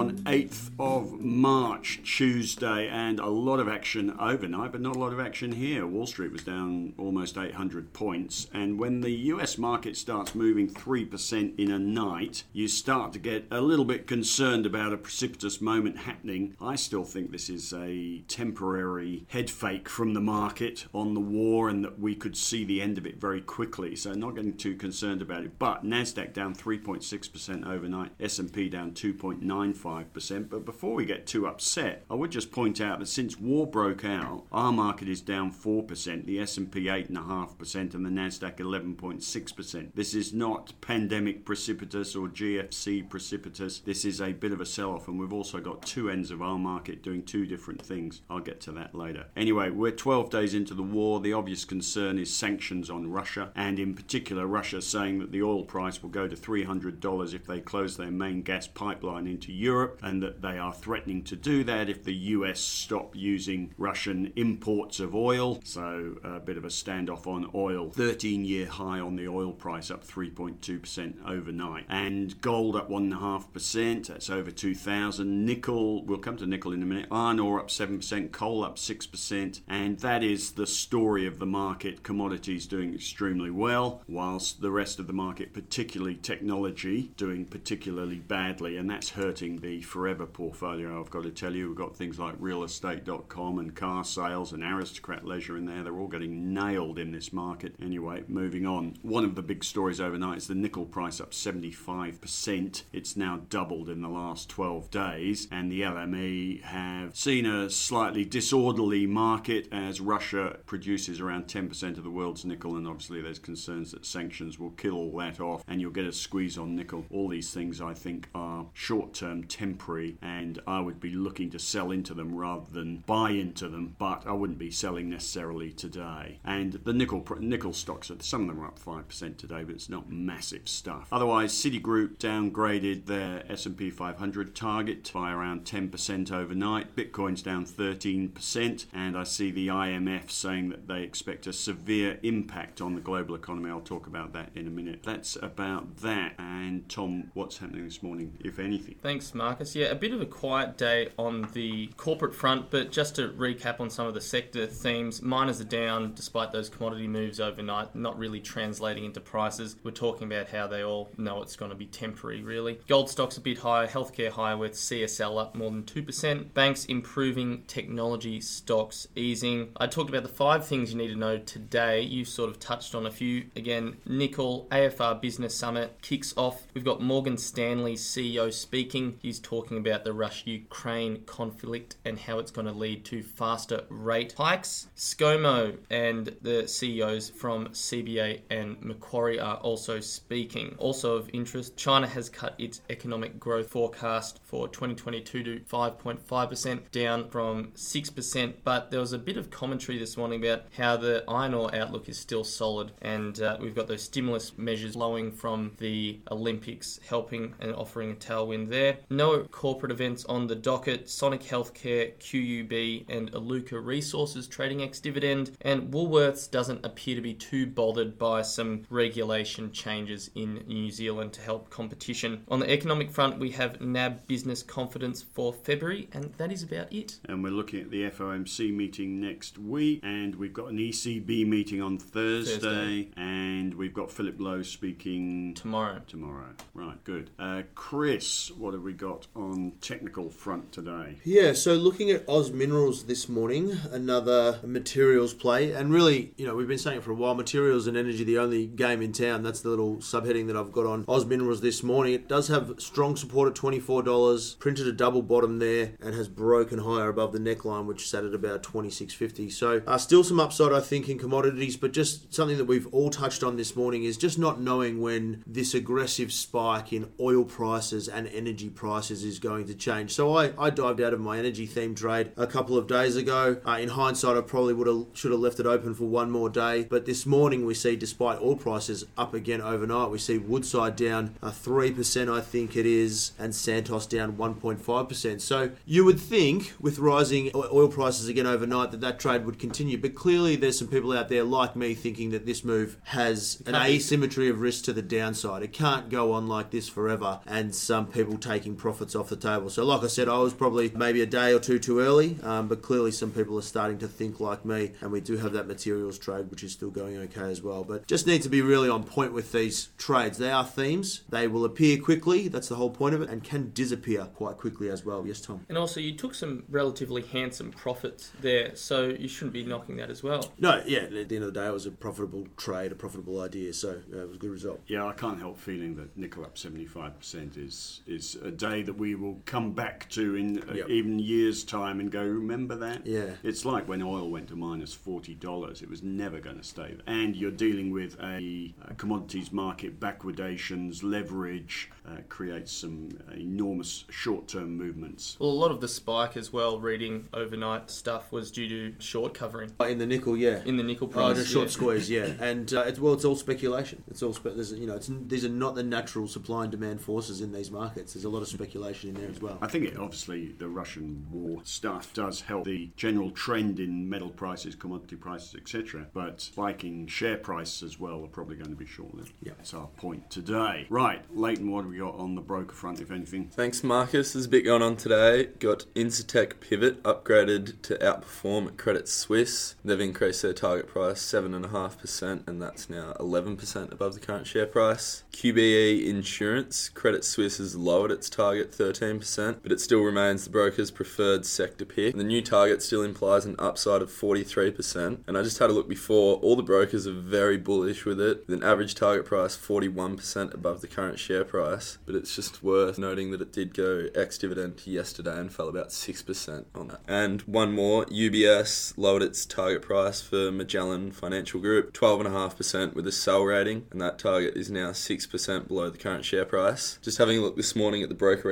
on 8th of March, Tuesday, and a lot of action overnight, but not a lot of action here. Wall Street was down almost 800 points, and when the US market starts moving 3% in a night, you start to get a little bit concerned about a precipitous moment happening. I still think this is a temporary head fake from the market on the war and that we could see the end of it very quickly, so not getting too concerned about it. But Nasdaq down 3.6% overnight, S&P down 2.95%. But before we get too upset, I would just point out that since war broke out, our market is down 4%, the S&P 8.5%, and the Nasdaq 11.6%. This is not pandemic precipitous or GFC precipitous. This is a bit of a sell-off, and we've also got two ends of our market doing two different things. I'll get to that later. Anyway, we're 12 days into the war. The obvious concern is sanctions on Russia, and in particular, Russia saying that the oil price will go to $300 if they close their main gas pipeline into Europe, and that they are threatening to do that if the US stop using Russian imports of oil. So a bit of a standoff on oil. 13 year high on the oil price, up 3.2% overnight. And gold up 1.5%, that's over 2,000. Nickel, we'll come to nickel in a minute. Iron ore up 7%, coal up 6%. And that is the story of the market. Commodities doing extremely well, whilst the rest of the market, particularly technology, doing particularly badly. And that's hurting the forever portfolio, I've got to tell you. We've got things like realestate.com and car sales and aristocrat leisure in there. They're all getting nailed in this market. Anyway, moving on. One of the big stories overnight is the nickel price up 75%. It's now doubled in the last 12 days. And the LME have seen a slightly disorderly market as Russia produces around 10% of the world's nickel. And obviously, there's concerns that sanctions will kill all that off and you'll get a squeeze on nickel. All these things, I think, are short term, temporary, and I would be looking to sell into them rather than buy into them, but I wouldn't be selling necessarily today. And the nickel nickel stocks, some of them are up 5% today, but it's not massive stuff. Otherwise, Citigroup downgraded their S&P 500 target by around 10% overnight. Bitcoin's down 13%, and I see the IMF saying that they expect a severe impact on the global economy. I'll talk about that in a minute. That's about that. And Tom, what's happening this morning, if anything? Thanks, Marcus. Yeah, a bit of a quiet day on the corporate front, but just to recap on some of the sector themes, miners are down despite those commodity moves overnight, not really translating into prices. We're talking about how they all know it's going to be temporary, really. Gold stocks a bit higher, healthcare higher with CSL up more than 2%. Banks improving, technology stocks easing. I talked about the five things you need to know today. You sort of touched on a few. Again, nickel, AFR Business Summit kicks off. We've got Morgan Stanley CEO speaking. He's talking about the Russia Ukraine conflict and how it's going to lead to faster rate hikes. ScoMo and the CEOs from CBA and Macquarie are also speaking. Also of interest, China has cut its economic growth forecast for 2022 to 5.5%, down from 6%. But there was a bit of commentary this morning about how the iron ore outlook is still solid, and uh, we've got those stimulus measures flowing from the Olympics, helping and offering a tailwind there. No corporate events on the docket. Sonic Healthcare, QUB, and Iluka Resources trading ex dividend, and Woolworths doesn't appear to be too bothered by some regulation changes in New Zealand to help competition. On the economic front, we have NAB business confidence for February, and that is about it. And we're looking at the FOMC meeting next week, and we've got an ECB meeting on Thursday, Thursday. and we've got Philip Lowe speaking Tomorrow. tomorrow. Right, good. Uh, Chris, what have we got on technical front today? Yeah, so looking at Oz Minerals this morning, another materials play, and really, you know, we've been saying it for a while. Materials and energy, the only game in town. That's the little subheading that I've got on Oz Minerals this morning. It does have strong support at twenty four dollars. Printed a double bottom there and has broken higher above the neckline, which sat at about twenty six fifty. So uh, still some upside, I think, in commodities, but just something that we've all touched on this morning is just not knowing when this aggressive spike in oil prices and energy prices is going to change. So I, I dived out of my energy theme trade a couple of days ago. Uh, in hindsight, I probably would have should have left it open for one more day. But this morning we see, despite oil prices up again overnight, we see Woodside down uh, three percent, I think it is, and Santos down one point five percent. So you would think with rising oil prices again overnight that that trade would continue. But clearly, there's some people out there like me thinking that this move has an asymmetry of risk to the downside. It can't go on like this forever, and some people taking profits off the table. Level. So, like I said, I was probably maybe a day or two too early, um, but clearly some people are starting to think like me, and we do have that materials trade, which is still going okay as well. But just need to be really on point with these trades. They are themes, they will appear quickly, that's the whole point of it, and can disappear quite quickly as well. Yes, Tom? And also, you took some relatively handsome profits there, so you shouldn't be knocking that as well. No, yeah, at the end of the day, it was a profitable trade, a profitable idea, so uh, it was a good result. Yeah, I can't help feeling that nickel up 75% is is a day that we will come back to in uh, Yep. even years' time and go, remember that? Yeah. It's like when oil went to minus $40. It was never going to stay there. And you're dealing with a, uh commodities market, backwardations, leverage, uh, creates some enormous short term movements. Well, a lot of the spike as well, reading overnight stuff, was due to short covering In the nickel, yeah. in the nickel price. Oh, price. just short yeah. squeeze, yeah, and uh, it's well, it's all speculation. It's all spe- there's, you know, it's, these are not the natural supply and demand forces in these markets. There's a lot of speculation in there as well. I think it obviously the Russian war stuff does help the general trend in metal prices, commodity prices, etc. But spiking share prices as well are probably going to be short-lived. Yeah. That's our point today. Right, Leighton, what have we got on the broker front, if anything? Thanks, Marcus. There's a bit going on today. Got Incitec Pivot upgraded to outperform at Credit Suisse. They've increased their target price 7.5%, and that's now 11% above the current share price. QBE Insurance, Credit Suisse has lowered its target 13%, but it still remains the broker's preferred sector pick. The new target still implies an upside of 43%, and I just had a look before. All the brokers are very bullish with it, with an average target price 41% above the current share price. But it's just worth noting that it did go ex dividend yesterday and fell about 6% on that. And one more UBS lowered its target price for Magellan Financial Group 12.5% with a sell rating, and that target is now 6% below the current share price. Just having a look this morning at the broker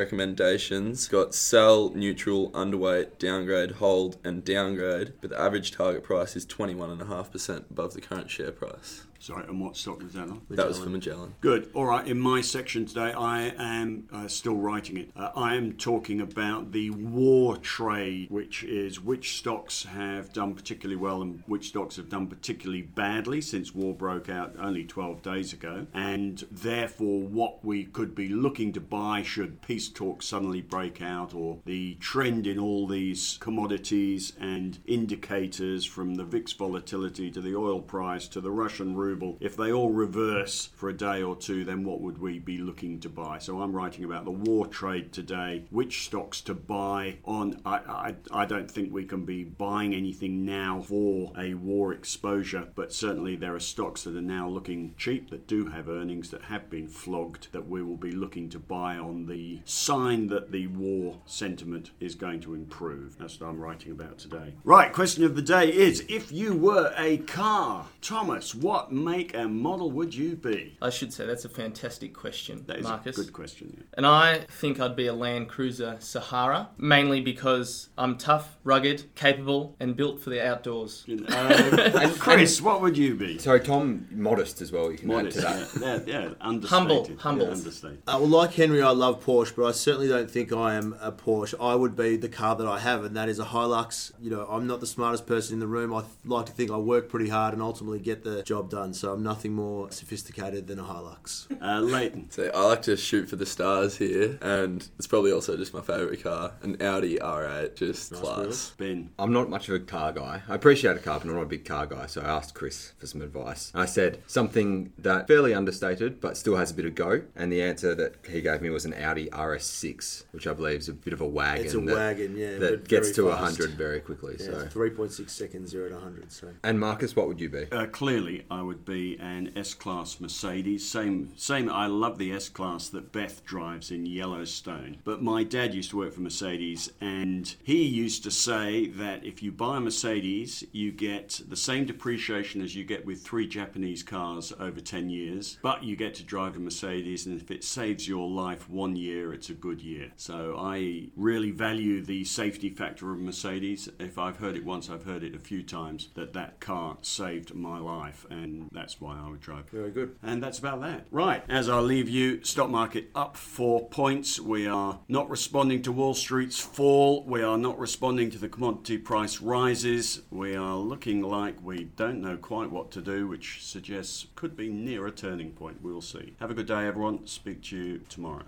recommendations, got sell, neutral, underweight, downgrade, hold, and downgrade, but the average target price is 21.5% above the current share price. Sorry, and what stock was that on? That was for Magellan. Good. All right. In my section today, I am uh, still writing it. Uh, I am talking about the war trade, which is which stocks have done particularly well and which stocks have done particularly badly since war broke out only 12 days ago, and therefore what we could be looking to buy should peace talks suddenly break out or the trend in all these commodities and indicators from the VIX volatility to the oil price to the Russian ruble, if they all reverse for a day or two, then what would we be looking to buy? So I'm writing about the war trade today, which stocks to buy on. I, I, I don't think we can be buying anything now for a war exposure, but certainly there are stocks that are now looking cheap that do have earnings that have been flogged that we will be looking to buy on the sign that the war sentiment is going to improve. That's what I'm writing about today. Right, question of the day is if you were a car, Thomas, what make and model would you be? I should say that's a fantastic question, That is Marcus. a good question. yeah. And I think I'd be a Land Cruiser Sahara, mainly because I'm tough, rugged, capable, and built for the outdoors. You know, uh, and Chris, what would you be? So Tom, modest as well. You can Modest, add to that. yeah, yeah, yeah, understated. Humble, Yeah, humble. understated. Uh, well, like Henry, I love Porsche, but I certainly don't think I am a Porsche. I would be the car that I have, and that is a Hilux. You know, I'm not the smartest person in the room. I like to think I work pretty hard and ultimately get the job done. So I'm nothing more sophisticated than a Hilux. Uh, Leighton. So I like to shoot for the stars here, and it's probably also just my favourite car, an Audi R8, just class. Ben. I'm not much of a car guy. I appreciate a car, but I'm not a big car guy. So I asked Chris for some advice. I said something that fairly understated, but still has a bit of go. And the answer that he gave me was an Audi RS6, which I believe is a bit of a wagon. It's a that, wagon, yeah, that gets to very 100 very quickly. Yeah, so. 3.6 seconds, 0 to 100. So And Marcus, what would you be? Uh, clearly, I would be an S-Class Mercedes. Same, same. I love the S-Class that Beth drives in Yellowstone. But my dad used to work for Mercedes, and he used to say that if you buy a Mercedes, you get the same depreciation as you get with three Japanese cars over 10 years, but you get to drive a Mercedes, and if it saves your life one year, it's a good year. So I really value the safety factor of Mercedes. If I've heard it once, I've heard it a few times that that car saved my life, and that's why I would drive. very good. And that's about that. Right, as I leave you, stock market up four points. We are not responding to Wall Street's fall. We are not responding to the commodity price rises. We are looking like we don't know quite what to do, which suggests could be near a turning point. We'll see. Have a good day, everyone. Speak to you tomorrow.